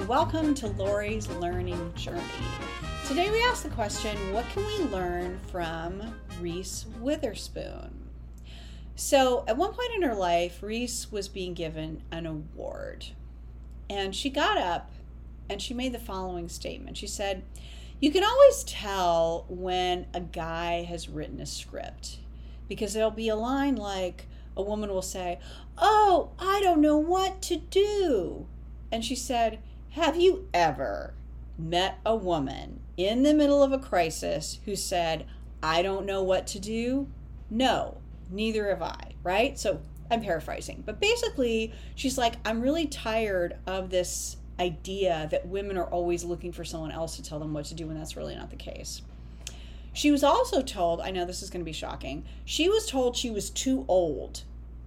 and welcome to Lori's Learning Journey. Today we ask the question what can we learn from Reese Witherspoon? So, at one point in her life, Reese was being given an award. And she got up and she made the following statement. She said, You can always tell when a guy has written a script because there'll be a line like, a woman will say, Oh, I don't know what to do. And she said, Have you ever met a woman in the middle of a crisis who said, I don't know what to do? No, neither have I, right? So I'm paraphrasing. But basically, she's like, I'm really tired of this idea that women are always looking for someone else to tell them what to do and that's really not the case. She was also told, I know this is going to be shocking, she was told she was too old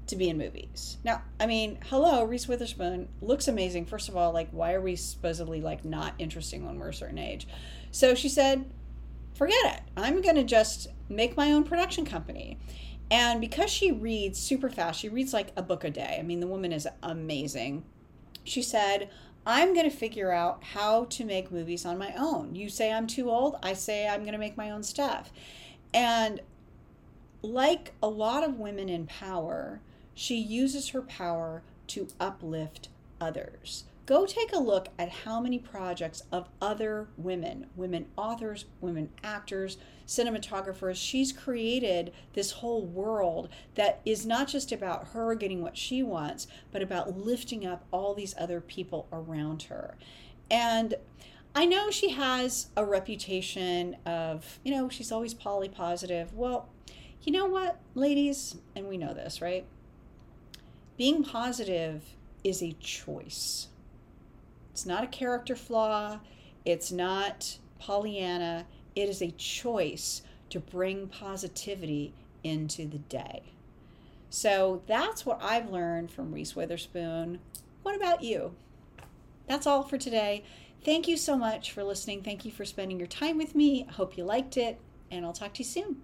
to be in movies. Now, I mean, hello, Reese Witherspoon looks amazing. First of all, like, why are we supposedly like not interesting when we're a certain age? So she said, forget it. I'm going to just make my own production company. And because she reads super fast, she reads like a book a day. I mean, the woman is amazing. She said, I'm going to figure out how to make movies on my own. You say I'm too old, I say I'm going to make my own stuff. And like a lot of women in power, she uses her power to uplift others. Go take a look at how many projects of other women, women authors, women actors, cinematographers, she's created this whole world that is not just about her getting what she wants, but about lifting up all these other people around her. And I know she has a reputation of, you know, she's always poly positive. Well, you know what, ladies, and we know this, right? Being positive is a choice. It's not a character flaw, it's not Pollyanna, it is a choice to bring positivity into the day. So that's what I've learned from Reese Witherspoon. What about you? That's all for today. Thank you so much for listening. Thank you for spending your time with me. I hope you liked it, and I'll talk to you soon.